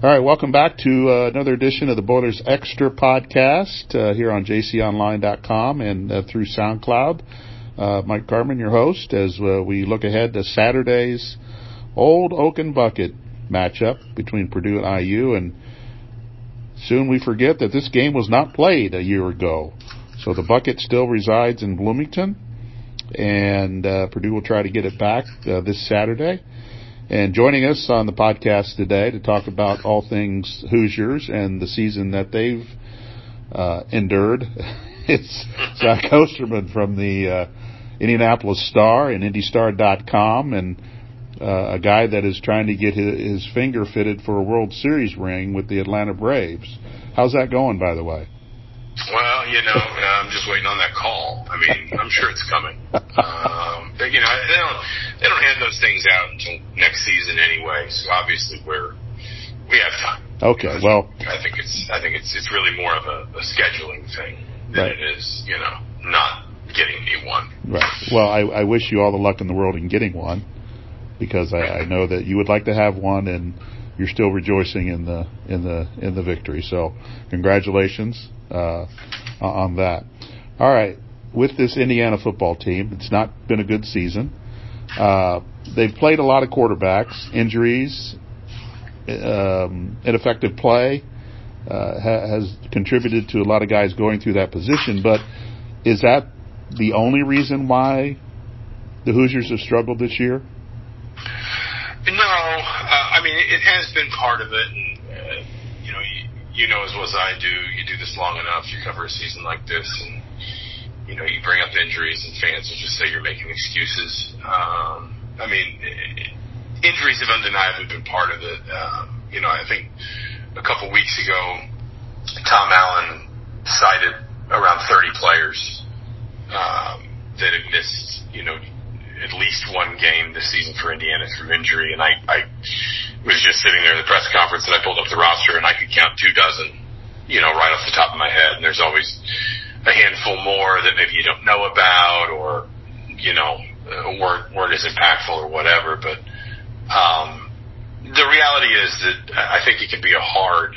All right, welcome back to uh, another edition of the Boilers Extra podcast uh, here on jconline.com and uh, through SoundCloud. Uh, Mike Carmin, your host, as uh, we look ahead to Saturday's Old Oaken Bucket matchup between Purdue and IU. And soon we forget that this game was not played a year ago. So the bucket still resides in Bloomington, and uh, Purdue will try to get it back this Saturday. And joining us on the podcast today to talk about all things Hoosiers and the season that they've uh, endured, it's Zach Osterman from the uh, Indianapolis Star and IndyStar.com, and uh, a guy that is trying to get his, his finger fitted for a World Series ring with the Atlanta Braves. How's that going, by the way? Well, you know, I'm just waiting on that call. I mean, I'm sure it's coming. Um, but you know, they don't they don't hand those things out until next season anyway. So obviously, we're we have time. Okay, well, I think it's I think it's it's really more of a, a scheduling thing than Right. it is, you know, not getting a one. Right. Well, I, I wish you all the luck in the world in getting one, because I, I know that you would like to have one, and you're still rejoicing in the in the in the victory. So, congratulations uh, on that. All right. With this Indiana football team, it's not been a good season. Uh, they've played a lot of quarterbacks, injuries, um, ineffective play uh, ha- has contributed to a lot of guys going through that position. But is that the only reason why the Hoosiers have struggled this year? No, uh, I mean it has been part of it. And, you, know as well as I do. You do this long enough. You cover a season like this, and you know you bring up injuries, and fans will just say you're making excuses. Um, I mean, injuries have undeniably been part of it. Um, you know, I think a couple weeks ago, Tom Allen cited around 30 players um, that have missed, you know, at least one game this season for Indiana through injury. And I, I was just sitting there at the press conference and I pulled up the roster and I could count two dozen, you know, right off the top of my head. And there's always a handful more that maybe you don't know about or, you know, weren't, weren't as impactful or whatever. But, um, the reality is that I think it can be a hard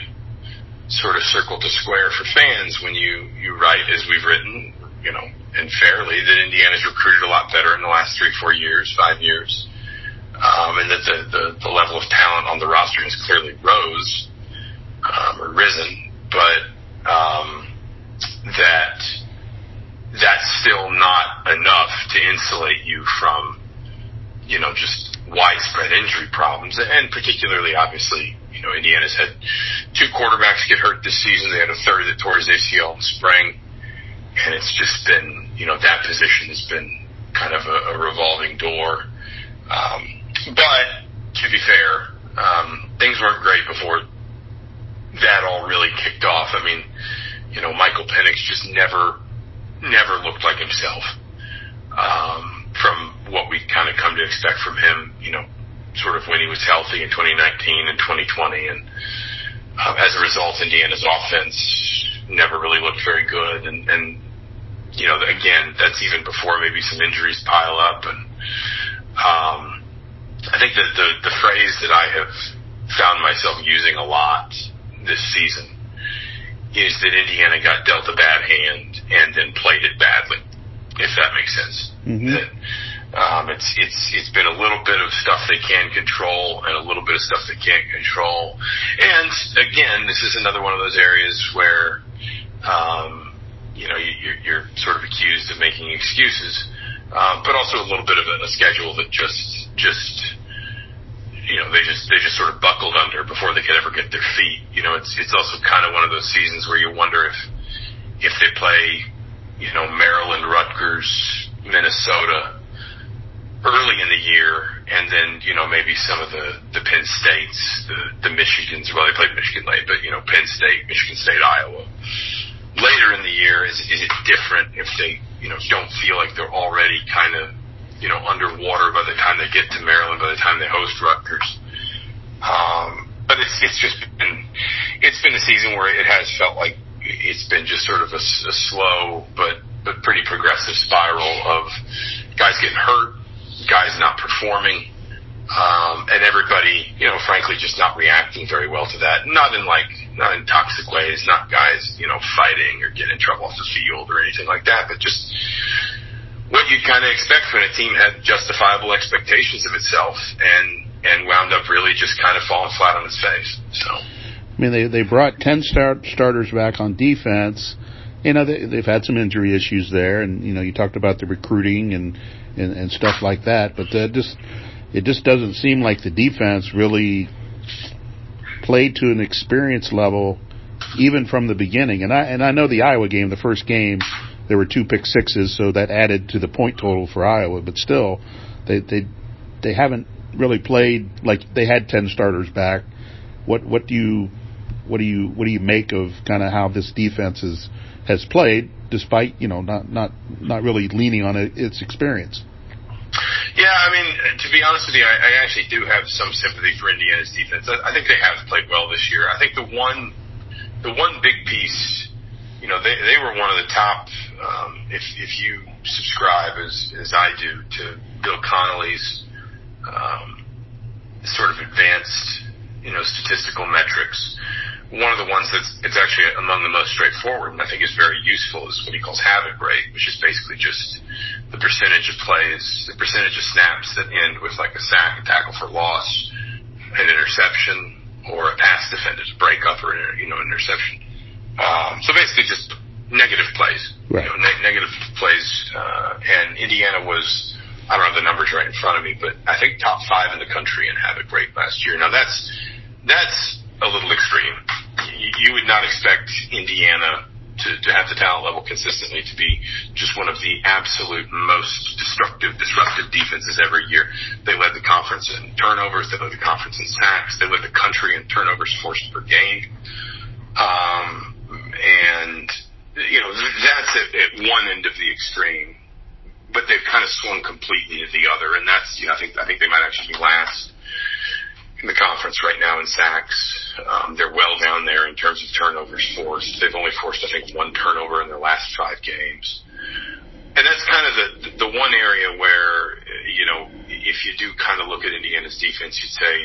sort of circle to square for fans when you, you write, as we've written, you know, and fairly, that Indiana's recruited a lot better in the last three, four years, five years. Um, and that the, the, the level of talent on the roster has clearly rose, um, or risen, but, um, that that's still not enough to insulate you from, you know, just widespread injury problems, and particularly, obviously, you know, Indiana's had two quarterbacks get hurt this season. They had a third that tore his ACL in spring, and it's just been, you know, that position has been kind of a, a revolving door. Um, but to be fair, um, things weren't great before that all really kicked off. I mean, you know, Michael Penix just never, never looked like himself. Um, from what we kind of come to expect from him, you know, sort of when he was healthy in 2019 and 2020. And um, as a result, Indiana's offense never really looked very good. And, and, you know, again, that's even before maybe some injuries pile up. And, um, I think that the, the phrase that I have found myself using a lot this season is that Indiana got dealt a bad hand and then played it badly, if that makes sense. Mhm. That, um, it's it's it's been a little bit of stuff they can control and a little bit of stuff they can't control. And again, this is another one of those areas where, um, you know, you, you're, sort of accused of making excuses, um, but also a little bit of a, a schedule that just just you know they just they just sort of buckled under before they could ever get their feet. You know, it's it's also kind of one of those seasons where you wonder if if they play, you know, Maryland, Rutgers, Minnesota early in the year, and then you know maybe some of the the Penn States, the the Michigans. Well, they played Michigan late, but you know Penn State, Michigan State, Iowa. Later in the year, is is it different if they you know don't feel like they're already kind of you know underwater by the time they get to Maryland, by the time they host Rutgers. Um, but it's it's just been it's been a season where it has felt like it's been just sort of a, a slow but but pretty progressive spiral of guys getting hurt, guys not performing, Um, and everybody, you know, frankly, just not reacting very well to that. Not in like, not in toxic ways, not guys, you know, fighting or getting in trouble off the field or anything like that, but just what you'd kind of expect when a team had justifiable expectations of itself and, and wound up really just kind of falling flat on its face. So. I mean, they they brought ten start starters back on defense. You know, they, they've had some injury issues there, and you know, you talked about the recruiting and and, and stuff like that. But uh, just it just doesn't seem like the defense really played to an experience level even from the beginning. And I and I know the Iowa game, the first game, there were two pick sixes, so that added to the point total for Iowa. But still, they they they haven't really played like they had ten starters back. What what do you what do you what do you make of kind of how this defense is, has played, despite you know not not not really leaning on it, its experience? Yeah, I mean, to be honest with you, I, I actually do have some sympathy for Indiana's defense. I, I think they have played well this year. I think the one, the one big piece, you know, they they were one of the top. Um, if if you subscribe as as I do to Bill Connelly's um, sort of advanced, you know, statistical metrics, one of the ones that's it's actually among the most straightforward and I think is very useful is what he calls havoc rate, which is basically just the percentage of plays, the percentage of snaps that end with like a sack, a tackle for loss, an interception, or a pass defended, a breakup or you know an interception. Um, so basically just negative plays, right. you know, ne- negative plays. Uh, and Indiana was I don't have the numbers right in front of me, but I think top five in the country in havoc rate last year. Now that's that's a little extreme. You would not expect Indiana to, to have the talent level consistently to be just one of the absolute most destructive, disruptive defenses every year. They led the conference in turnovers. They led the conference in sacks. They led the country in turnovers forced per game. Um, and, you know, that's at, at one end of the extreme. But they've kind of swung completely to the other. And that's, you know, I think, I think they might actually be last in the conference right now in sacks. Um, they're well down there in terms of turnovers forced. They've only forced, I think, one turnover in their last five games. And that's kind of the the one area where you know if you do kind of look at Indiana's defense, you'd say,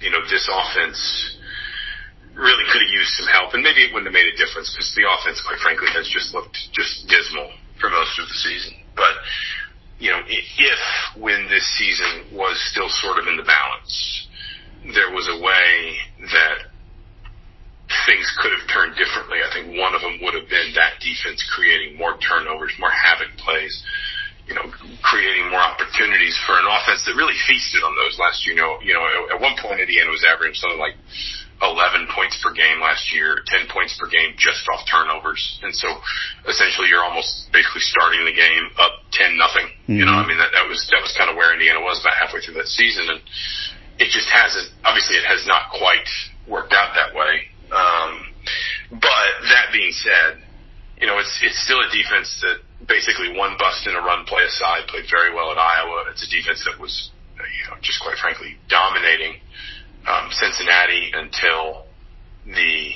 you know, this offense really could have used some help, and maybe it wouldn't have made a difference because the offense, quite frankly, has just looked just dismal for most of the season. But you know, if when this season was still sort of in the balance, there was a way that things could have turned differently. I think one of them would have been that defense creating more turnovers, more havoc plays, you know, creating more opportunities for an offense that really feasted on those last. You know, you know, at one point Indiana was averaging something like 11 points per game last year, 10 points per game just off turnovers. And so essentially you're almost basically starting the game up 10 nothing. Mm-hmm. You know, I mean, that, that was, that was kind of where Indiana was about halfway through that season. And it just hasn't, obviously it has not quite worked out that way. Um, but that being said, you know, it's, it's still a defense that basically one bust and a run play aside played very well at Iowa. It's a defense that was, you know, just quite frankly dominating um, Cincinnati until the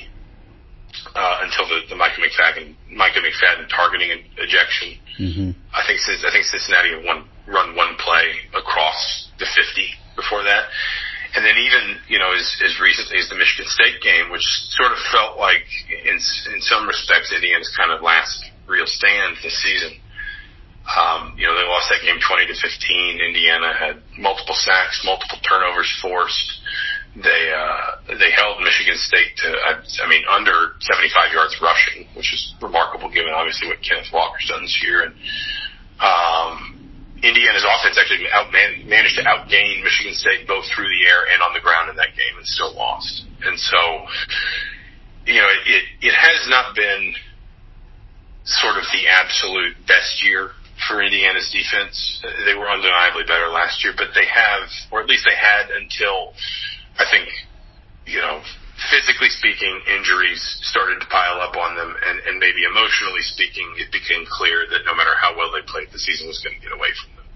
uh, until the, the Micah McFadden Micah McFadden targeting ejection. Mm-hmm. I think I think Cincinnati had one run one play across the 50 before that. And then even, you know, as, as recently as the Michigan State game, which sort of felt like in, in some respects Indiana's kind of last real stand this season. Um, you know, they lost that game 20 to 15. Indiana had multiple sacks, multiple turnovers forced they uh, they held Michigan State to I, I mean under 75 yards rushing, which is remarkable given obviously what Kenneth Walker's done this year. And um, Indiana's offense actually managed to outgain Michigan State both through the air and on the ground in that game, and still lost. And so, you know, it it has not been sort of the absolute best year for Indiana's defense. They were undeniably better last year, but they have, or at least they had until I think, you know, physically speaking, injuries started to pile up on them, and, and maybe emotionally speaking, it became clear that no matter how well they played, the season was going to get away from them,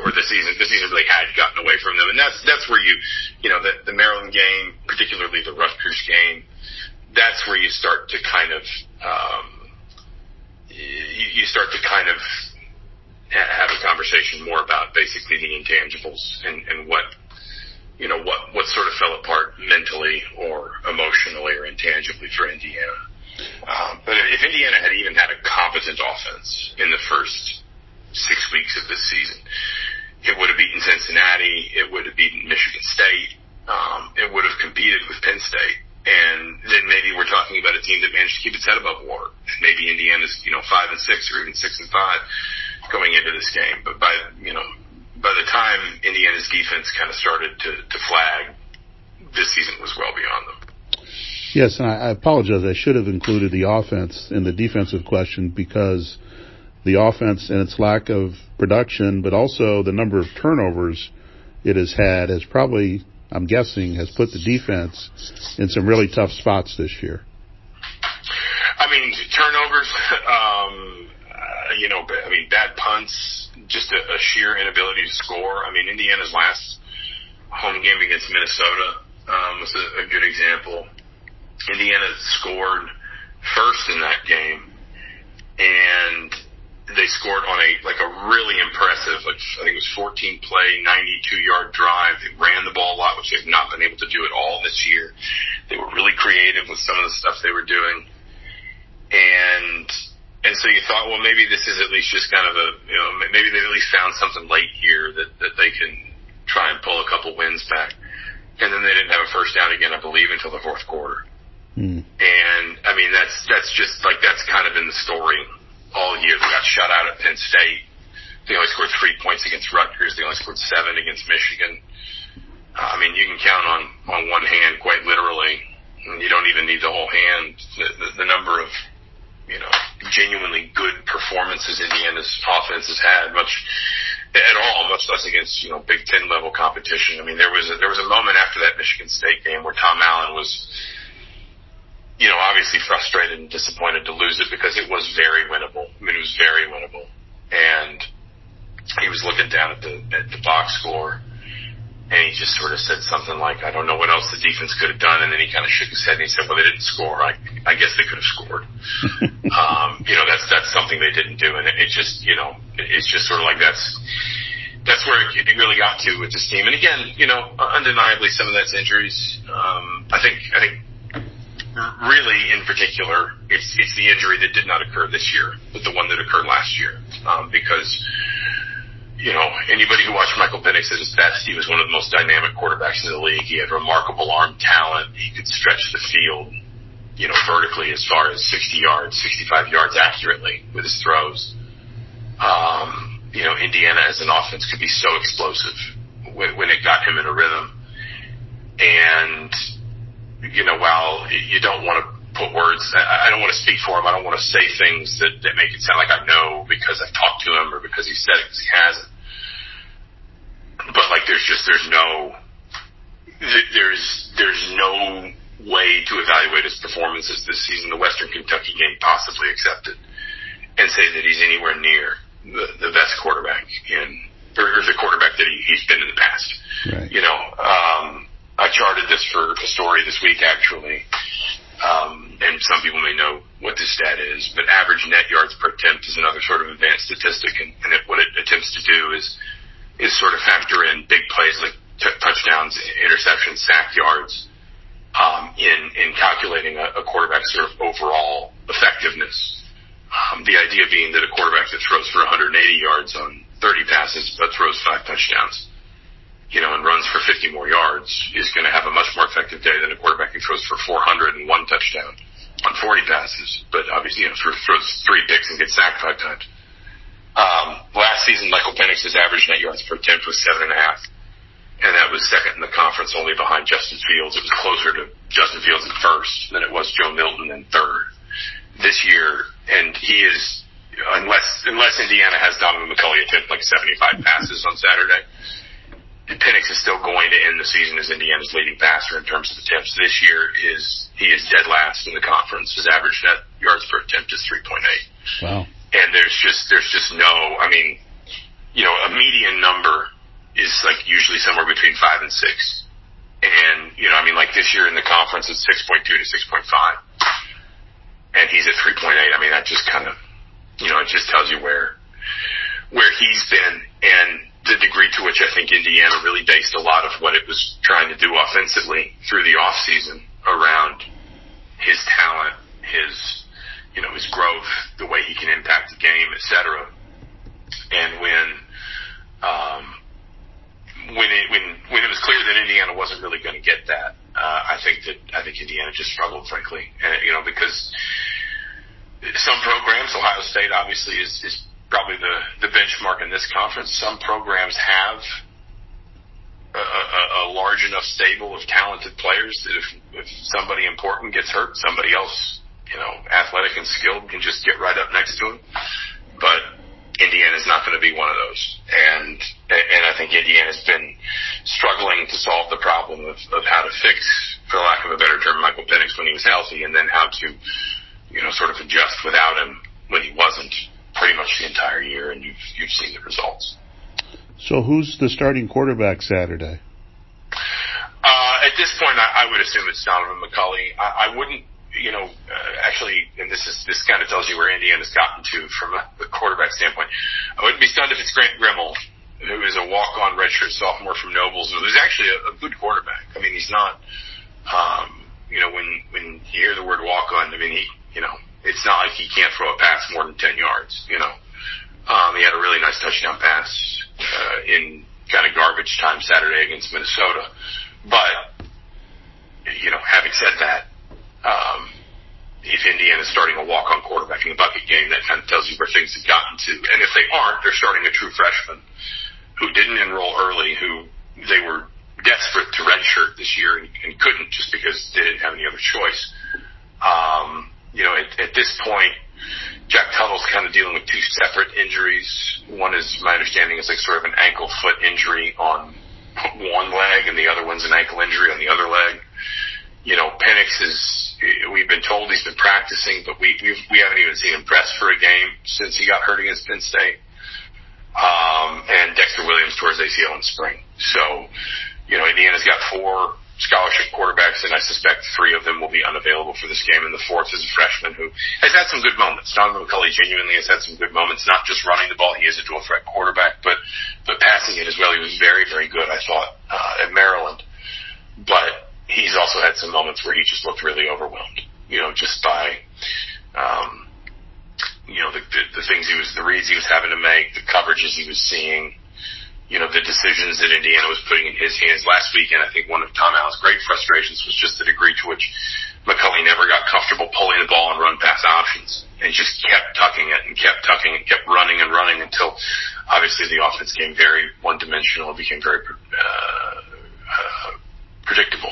or the season the season really had gotten away from them, and that's that's where you, you know, the, the Maryland game, particularly the Rutgers game, that's where you start to kind of um, you, you start to kind of have a conversation conversation more about basically the intangibles and, and what you know what what sort of fell apart mentally or emotionally or intangibly for Indiana. Um, but if Indiana had even had a competent offense in the first six weeks of this season, it would have beaten Cincinnati. It would have beaten Michigan State. Um, it would have competed with Penn State. And then maybe we're talking about a team that managed to keep its head above water. Maybe Indiana's, you know, five and six or even six and five going into this game. But by, you know, by the time Indiana's defense kind of started to, to flag, this season was well beyond them. Yes, and I, I apologize. I should have included the offense in the defensive question because the offense and its lack of production, but also the number of turnovers it has had has probably I'm guessing, has put the defense in some really tough spots this year. I mean, turnovers, um, uh, you know, I mean, bad punts, just a, a sheer inability to score. I mean, Indiana's last home game against Minnesota um, was a, a good example. Indiana scored first in that game, and they scored on a like a really impressive, like I think it was 14 play, 92 yard drive. They ran the ball a lot, which they've not been able to do at all this year. They were really creative with some of the stuff they were doing, and and so you thought, well, maybe this is at least just kind of a you know maybe they at least found something late here that that they can try and pull a couple wins back. And then they didn't have a first down again, I believe, until the fourth quarter. Mm. And I mean, that's that's just like that's kind of been the story all year. They got shut out at Penn State. They only scored three points against Rutgers. They only scored seven against Michigan. Uh, I mean, you can count on on one hand, quite literally. You don't even need the whole hand. The, the, the number of you know genuinely good performances Indiana's offense has had, much at all, much less against you know Big Ten level competition. I mean, there was a, there was a moment after that Michigan State game where Tom Allen was you know, obviously frustrated and disappointed to lose it because it was very winnable. I mean, it was very winnable. And he was looking down at the at the box score, and he just sort of said something like, "I don't know what else the defense could have done." And then he kind of shook his head and he said, "Well, they didn't score. I I guess they could have scored." um, you know, that's that's something they didn't do, and it, it just you know, it's just sort of like that's that's where it, it really got to with this team. And again, you know, undeniably some of that's injuries. Um, I think I think really, in particular, it's it's the injury that did not occur this year, but the one that occurred last year, um, because you know anybody who watched Michael Penix at his best, he was one of the most dynamic quarterbacks in the league. He had remarkable arm talent. He could stretch the field, you know, vertically as far as 60 yards, 65 yards accurately with his throws. Um, you know, Indiana as an offense could be so explosive when, when it got him in a rhythm, and you know, while you don't want to put words, I don't want to speak for him. I don't want to say things that, that make it sound like I know because I've talked to him or because he said it because he hasn't. But like, there's just, there's no, there's, there's no way to evaluate his performances this season, the Western Kentucky game possibly accepted, and say that he's anywhere near the, the best quarterback in, or, or the quarterback that he, he's been in the past. Right. You know, um, I charted this for a story this week actually. Um, and some people may know what this stat is, but average net yards per attempt is another sort of advanced statistic, and, and it, what it attempts to do is is sort of factor in big plays like t- touchdowns, interceptions, sack yards um, in in calculating a, a quarterback's sort of overall effectiveness. Um, the idea being that a quarterback that throws for 180 yards on 30 passes but throws five touchdowns you know, and runs for 50 more yards is going to have a much more effective day than a quarterback who throws for 400 and one touchdown on 40 passes, but obviously, you know, throws three picks and gets sacked five times. Um, last season, Michael Penix's average net yards per attempt was seven and a half, and that was second in the conference, only behind Justin Fields. It was closer to Justin Fields in first than it was Joe Milton in third this year, and he is unless unless Indiana has Donaven McCulley attempt like 75 passes on Saturday Penix is still going to end the season as Indiana's leading passer in terms of attempts. This year is he is dead last in the conference. His average net yards per attempt is 3.8. Wow. And there's just there's just no. I mean, you know, a median number is like usually somewhere between five and six. And you know, I mean, like this year in the conference, it's 6.2 to 6.5, and he's at 3.8. I mean, that just kind of, you know, it just tells you where where he's been and the degree to which I think Indiana really based a lot of what it was trying to do offensively through the off season around his talent, his you know his growth, the way he can impact the game, etc. And when um, when it when when it was clear that Indiana wasn't really going to get that, uh, I think that I think Indiana just struggled, frankly, and you know because some programs, Ohio State obviously is, is probably the the benchmark in this conference. Some programs have a, a, a large enough stable of talented players that if if somebody important gets hurt, somebody else, you know, athletic and skilled can just get right up next to him. But Indiana's not going to be one of those. And and I think Indiana's been struggling to solve the problem of, of how to fix, for lack of a better term, Michael Penix when he was healthy, and then how to, you know, sort of adjust without him when he wasn't pretty much the entire year. And you've you've seen the results. So who's the starting quarterback Saturday? Uh, at this point, I, I would assume it's Donaven McCulley. I, I wouldn't you know, uh, actually, and this is this kind of tells you where Indiana's gotten to from a, a quarterback standpoint. I wouldn't be stunned if it's Grant Gremel, who is a walk-on redshirt sophomore from Nobles, who's actually a, a good quarterback. I mean, he's not, um, you know, when when you hear the word walk-on, I mean, he, you know, it's not like he can't throw a pass more than ten yards. You know, um, he had a really nice touchdown pass uh, in kind of garbage time Saturday against Minnesota, but you know, having said that, um, if Indiana's starting a walk-on quarterback in the bucket game, that kind of tells you where things have gotten to. And if they aren't, they're starting a true freshman who didn't enroll early, who they were desperate to redshirt this year and, and couldn't just because they didn't have any other choice. Um, you know, at, at this point, Jack Tuttle's kind of dealing with two separate injuries. One is, my understanding, is like sort of an ankle foot injury on one leg, and the other one's an ankle injury on the other leg. You know, Penix is we've been told he's been practicing, but we we've, we haven't even seen him dress for a game since he got hurt against Penn State. Um, and Dexter Williams towards ACL in spring. So, you know, Indiana's got four scholarship quarterbacks, and I suspect three of them will be unavailable for this game, and the fourth is a freshman who has had some good moments. Donaven McCulley genuinely has had some good moments, not just running the ball. He is a dual threat quarterback, but but passing it as well. He was very, very good, I thought, uh, at Maryland. But he's also had some moments where he just looked really overwhelmed, you know, just by, um, you know, the, the, the things he was, the reads he was having to make, the coverages he was seeing, you know, the decisions that Indiana was putting in his hands last weekend. I think one of Tom Allen's great frustrations was just the degree to which McCulley never got comfortable pulling the ball and run pass options and just kept tucking it and kept tucking it, kept running and running until obviously the offense became very one dimensional, became very, uh, uh, predictable.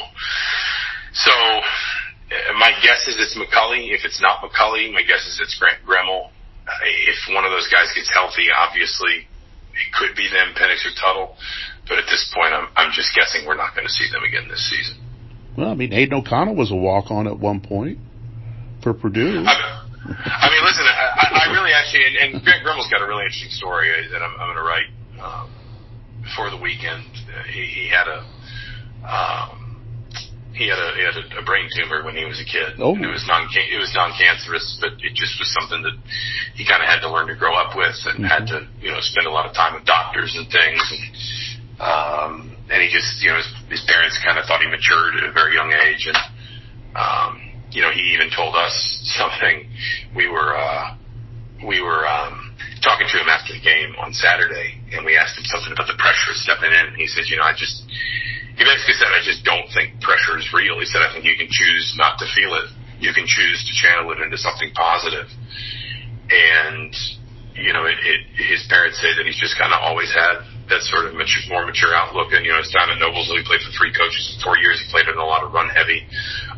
So uh, my guess is it's McCulley. If it's not McCulley, my guess is it's Grant Gremel. Uh, if one of those guys gets healthy, obviously it could be them, Penix or Tuttle. But at this point, I'm, I'm just guessing we're not going to see them again this season. Well, I mean, Aidan O'Connell was a walk-on at one point for Purdue. I, I mean, listen, I, I really actually, and, and Grant Gremel's got a really interesting story that I'm, I'm going to write um, before the weekend. Uh, he, he had a um, he had a he had a, brain tumor when he was a kid. Oh. And it was non it was non cancerous, but it just was something that he kind of had to learn to grow up with, and mm-hmm. had to you know spend a lot of time with doctors and things. And, um, and he just you know his, his parents kind of thought he matured at a very young age, and um, you know he even told us something. We were uh, we were um, talking to him after the game on Saturday, and we asked him something about the pressure of stepping in, and he said, you know, I just he basically said, I just don't think pressure is real. He said, I think you can choose not to feel it. You can choose to channel it into something positive. And, you know, it, it, his parents say that he's just kind of always had that sort of mature, more mature outlook. And, you know, his time at Noblesville, he played for three coaches in four years. He played in a lot of run heavy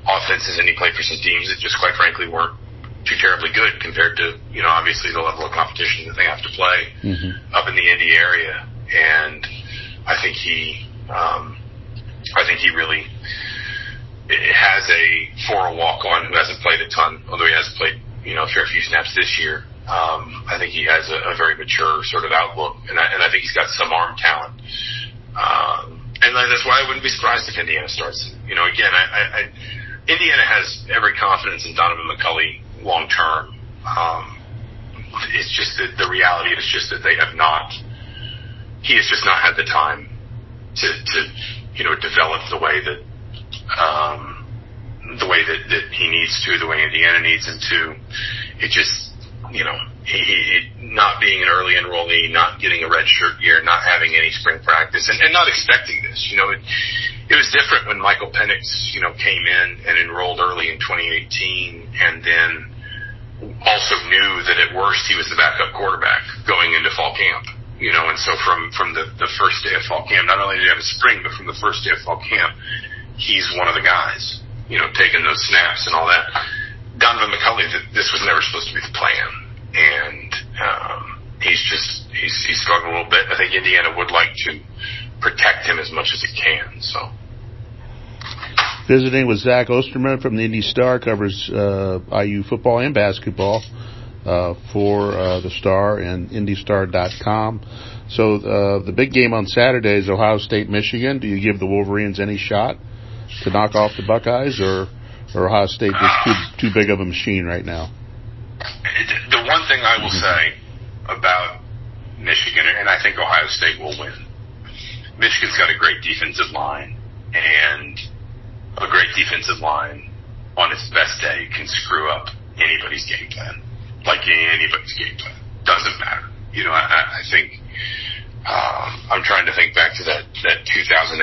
offenses and he played for some teams that just quite frankly weren't too terribly good compared to, you know, obviously the level of competition that they have to play mm-hmm. up in the Indy area. And I think he, um, I think he really has a for a walk on who hasn't played a ton, although he has played you know a fair few snaps this year. Um, I think he has a, a very mature sort of outlook, and I, and I think he's got some arm talent. Um, and that's why I wouldn't be surprised if Indiana starts. You know, again, I, I, I Indiana has every confidence in Donaven McCulley long term. Um, it's just that the reality is just that they have not he has just not had the time to, to you know, develop the way that, um, the way that, that he needs to, the way Indiana needs him to. It just, you know, he, he, not being an early enrollee, not getting a red shirt year, not having any spring practice, and, and not expecting this. You know, it, it was different when Michael Penix, you know, came in and enrolled early in 2018, and then also knew that at worst he was the backup quarterback going into fall camp. You know, and so from from the the first day of fall camp, not only did he have a spring, but from the first day of fall camp, he's one of the guys. You know, taking those snaps and all that. Donaven McCulley, this was never supposed to be the plan, and um, he's just he's he's struggling a little bit. I think Indiana would like to protect him as much as it can. So. Visiting with Zach Osterman from the Indy Star covers uh, IU football and basketball for uh, the Star and IndyStar.com. So uh, the big game on Saturday is Ohio State Michigan. Do you give the Wolverines any shot to knock off the Buckeyes, or or Ohio State just too too big of a machine right now? The one thing I will say about Michigan, and I think Ohio State will win. Michigan's got a great defensive line, and a great defensive line on its best day can screw up anybody's game plan. Like anybody's game plan. Doesn't matter. You know, I, I think, um, I'm trying to think back to that, that 2008,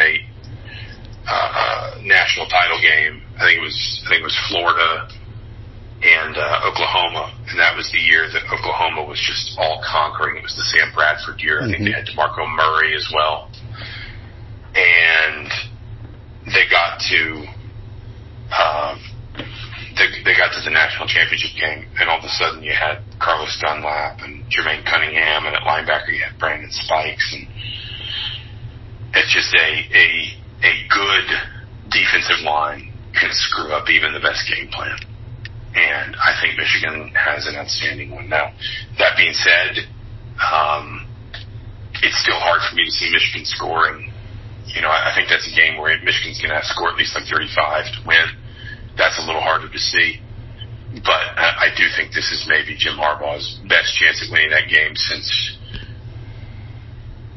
uh, national title game. I think it was, I think it was Florida and, uh, Oklahoma. And that was the year that Oklahoma was just all conquering. It was the Sam Bradford year. I think mm-hmm. they had DeMarco Murray as well. And, they got to um, they, they got to the national championship game, and all of a sudden you had Carlos Dunlap and Jermaine Cunningham, and at linebacker you had Brandon Spikes, and it's just a a a good defensive line can screw up even the best game plan. And I think Michigan has an outstanding one. Now, that being said, um, it's still hard for me to see Michigan scoring you know, I, think that's a game where Michigan's going to have to score at least like 35 to win. That's a little harder to see. But I, I do think this is maybe Jim Harbaugh's best chance at winning that game since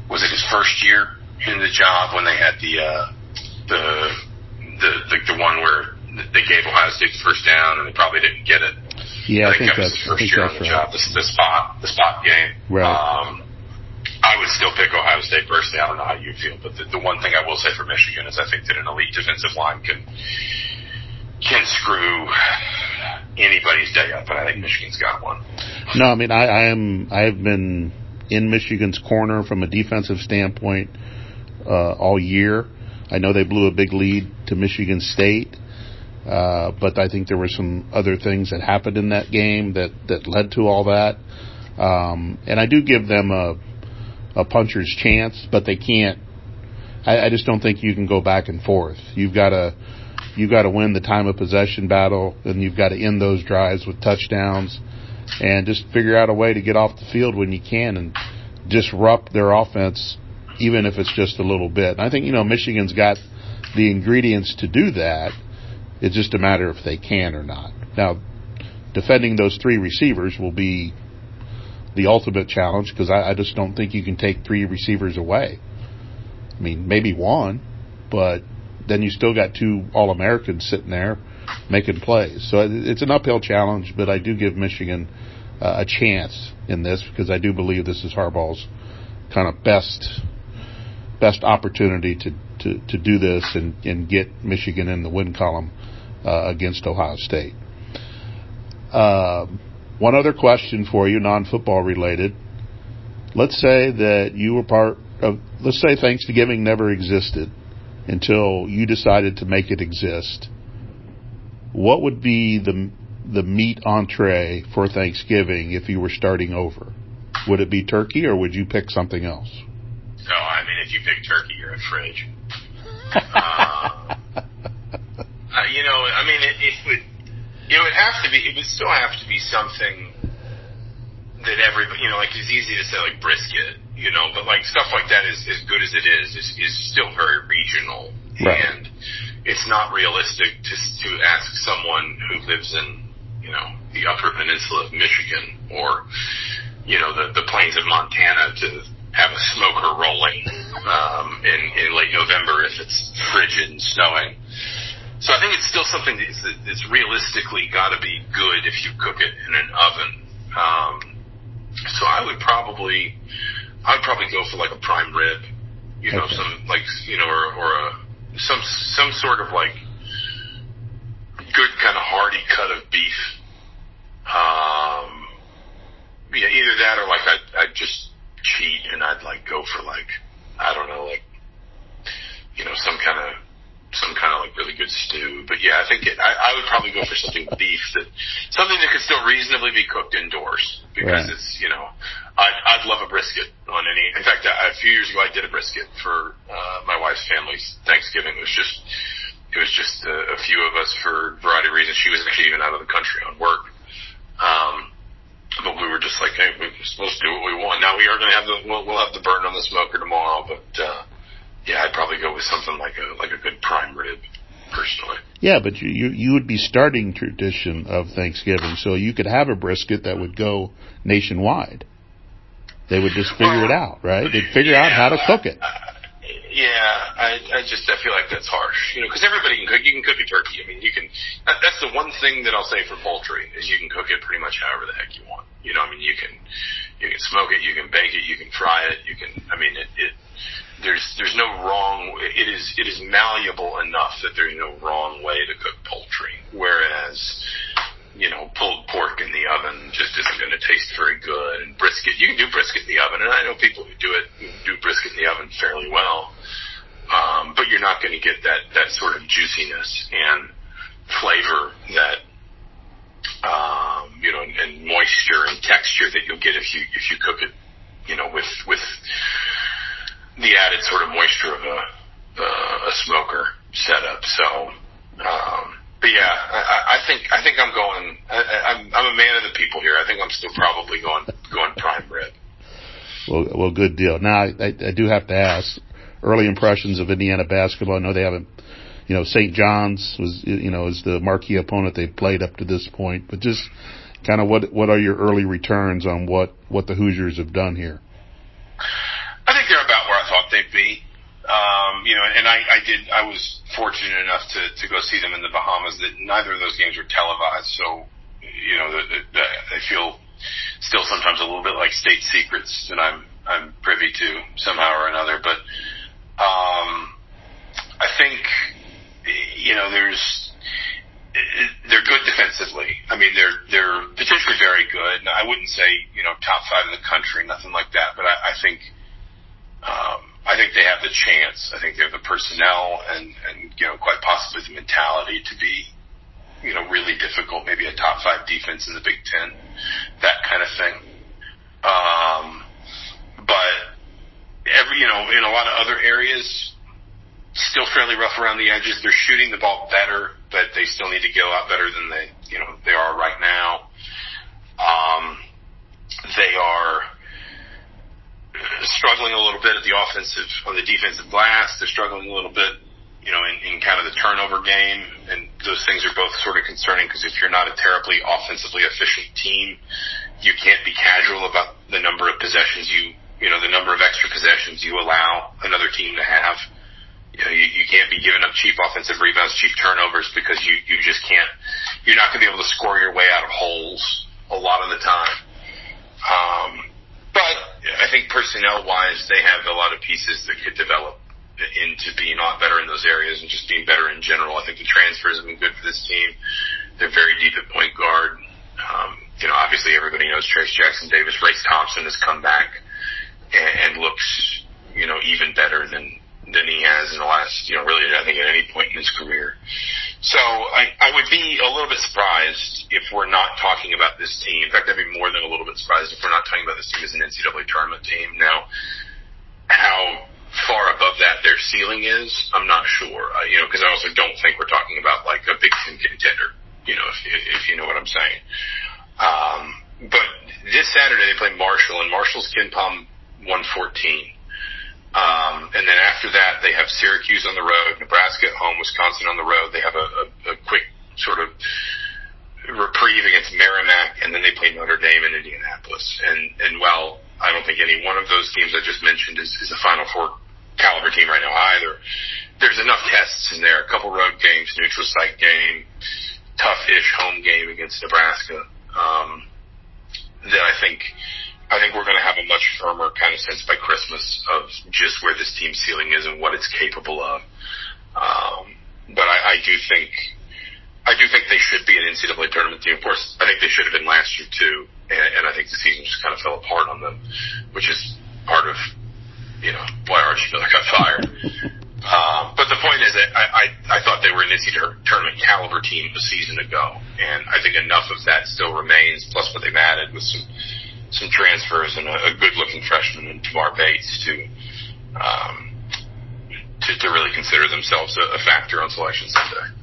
was it his first year in the job when they had the uh, the the the, the one where they gave Ohio State the first down and they probably didn't get it. Yeah, I think, I think that was his first year on the right. job. The, the spot the spot game. Right. Um, I would still pick Ohio State personally. I don't know how you feel, but the, the one thing I will say for Michigan is I think that an elite defensive line can can screw anybody's day up, and I think Michigan's got one. No, I mean I, I am I have been in Michigan's corner from a defensive standpoint uh, all year. I know they blew a big lead to Michigan State, uh, but I think there were some other things that happened in that game that that led to all that. Um, and I do give them a a puncher's chance, but they can't. I, I just don't think you can go back and forth. You've got to you've got to win the time of possession battle, and you've got to end those drives with touchdowns, and just figure out a way to get off the field when you can and disrupt their offense, even if it's just a little bit. And I think you know Michigan's got the ingredients to do that. It's just a matter if they can or not. Now, defending those three receivers will be the ultimate challenge because I, I just don't think you can take three receivers away. I mean, maybe one, but then you still got two All Americans sitting there making plays. So it's an uphill challenge, but I do give Michigan uh, a chance in this because I do believe this is Harbaugh's kind of best best opportunity to to, to do this and, and get Michigan in the win column uh, against Ohio State. Um, one other question for you, non-football related. Let's say that you were part of, let's say Thanksgiving never existed until you decided to make it exist. What would be the, the meat entree for Thanksgiving if you were starting over? Would it be turkey or would you pick something else? No, I mean, if you pick turkey, you're a fridge. uh, you know, I mean, it, it would it would have to be. It would still have to be something that everybody, you know, like it's easy to say like brisket, you know, but like stuff like that is as good as it is is, is still very regional, right. and it's not realistic to to ask someone who lives in you know the Upper Peninsula of Michigan or you know the the plains of Montana to have a smoker rolling um, in in late November if it's frigid and snowing. So I think it's still something that's, that's realistically got to be good if you cook it in an oven. Um, so I would probably, I would probably go for like a prime rib, you know, Okay. some like you know, or or a some some sort of like good kind of hearty cut of beef. Um, yeah, either that or like I'd, I'd just cheat and I'd like go for like I don't know, like you know, some kind of some kind of like really good stew. But yeah, I think it, I, I would probably go for something beef that something that could still reasonably be cooked indoors because Right. it's you know I'd, I'd love a brisket on any. In fact, a, few years ago I did a brisket for uh, my wife's family's Thanksgiving. It was just it was just a, a few of us for a variety of reasons. She was actually even out of the country on work. Um, but we were just like, hey, we're supposed to do what we want. Now we are going to have the we'll, we'll have the burn on the smoker tomorrow, but uh, yeah, I'd probably go with something like a like a good prime rib, personally. Yeah, but you, you you would be starting tradition of Thanksgiving, so you could have a brisket that would go nationwide. They would just figure it out, right? They'd figure out how to cook it. Uh, yeah, I, I just I feel like that's harsh, you know, because everybody can cook. You can cook a turkey. I mean, you can. That, that's the one thing that I'll say for poultry is you can cook it pretty much however the heck you want. You know, I mean, you can you can smoke it, you can bake it, you can fry it, you can. I mean, it. it there's there's no wrong. It is it is malleable enough that there's no wrong way to cook poultry. Whereas you know, pulled pork in the oven just isn't going to taste very good. And brisket, you can do brisket in the oven, and I know people who do it do brisket in the oven fairly well. Um, but you're not going to get that that sort of juiciness and flavor that um, you know, and, and moisture and texture that you'll get if you if you cook it, you know, with with the added sort of moisture of a uh, a smoker setup. So. Um, but yeah, I, I- think I think I'm going. I, I'm I'm a man of the people here. I think I'm still probably going going prime rib. Well, well, good deal. Now, I, I, I do have to ask early impressions of Indiana basketball. I know they haven't, you know, St. John's was, you know, is the marquee opponent they played up to this point, but just kind of what what are your early returns on what what the Hoosiers have done here? I think they're about where I thought they'd be. Um, you know, and I, I did. I was fortunate enough to to go see them in the Bahamas. That neither of those games were televised, so you know, the, the, I feel still sometimes a little bit like state secrets that I'm I'm privy to somehow or another. But um, I think you know, there's they're good defensively. I mean, they're they're potentially very good. I wouldn't say you know top five in the country, nothing like that. But I, I think they have the chance. I think they have the personnel and and you know quite possibly the mentality to be you know really difficult. Maybe a top five defense in the Big Ten, that kind of thing. Um, but every you know in a lot of other areas, still fairly rough around the edges. They're shooting the ball better, but they still need to a lot better than they you know they are right now. Um, they are struggling a little bit at the offensive on the defensive glass. They're struggling a little bit, you know, in, in kind of the turnover game, and those things are both sort of concerning because if you're not a terribly offensively efficient team, you can't be casual about the number of possessions you, you know, the number of extra possessions you allow another team to have. You know, you, you can't be giving up cheap offensive rebounds, cheap turnovers because you, you just can't, you're not going to be able to score your way out of holes a lot of the time. Um, but I think personnel wise, they have a lot of pieces that could develop into being a lot better in those areas and just being better in general. I think the transfers have been good for this team. They're very deep at point guard. Um, you know, obviously everybody knows Trayce Jackson Davis. Race Thompson has come back and, and looks, you know, even better than than he has in the last, you know, really I think at any point in his career. So I, I would be a little bit surprised if we're not talking about this team. In fact, I'd be more than a little bit surprised if we're not talking about this team as an NCAA tournament team. Now, how far above that their ceiling is, I'm not sure. Uh, you know, because I also don't think we're talking about like a Big Ten contender. You know, if, if you know what I'm saying. Um, but this Saturday they play Marshall, and Marshall's KenPom 114. Um, and then after that, they have Syracuse on the road, Nebraska at home, Wisconsin on the road. They have a, a, a quick sort of reprieve against Merrimack, and then they play Notre Dame in Indianapolis. And and while I don't think any one of those teams I just mentioned is, is a Final Four caliber team right now either. There's enough tests in there. A couple road games, neutral site game, tough-ish home game against Nebraska. Um, that I think I think we're going to have a much firmer kind of sense by Christmas of just where this team ceiling is and what it's capable of. Um, but I, I do think I do think they should be an NCAA tournament team. Of course, I think they should have been last year too, and, and I think the season just kind of fell apart on them, which is part of you know why Archie Miller got fired. Um, but the point is that I, I, I thought they were an NCAA tournament caliber team a season ago, and I think enough of that still remains. Plus, what they've added with some some transfers and a, a good-looking freshman in Tamar Bates to um, to, to really consider themselves a, a factor on Selection Sunday.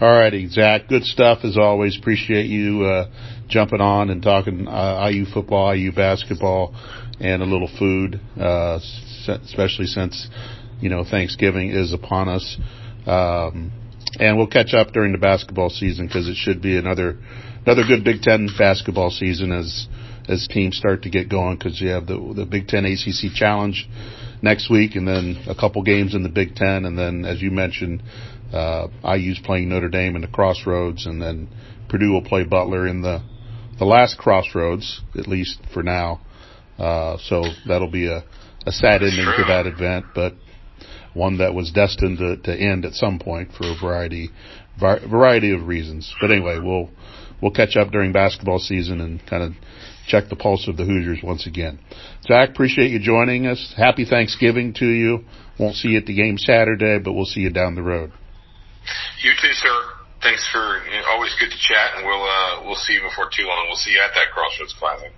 All righty, Zach. Good stuff as always. Appreciate you uh, jumping on and talking uh, IU football, IU basketball, and a little food, uh, especially since you know Thanksgiving is upon us. Um, and we'll catch up during the basketball season because it should be another another good Big Ten basketball season as as teams start to get going because you have the the Big Ten ACC Challenge next week, and then a couple games in the Big Ten, and then as you mentioned, uh, IU's playing Notre Dame in the Crossroads, and then Purdue will play Butler in the the last Crossroads, at least for now. Uh, so that'll be a, a sad ending to that event, but one that was destined to, to end at some point for a variety variety of reasons. But anyway, we'll we'll catch up during basketball season and kind of check the pulse of the Hoosiers once again. Zach, appreciate you joining us. Happy Thanksgiving to you. Won't see you at the game Saturday, but we'll see you down the road. You too, sir. Thanks for you know, always good to chat, and we'll uh, we'll see you before too long. We'll see you at that Crossroads Classic.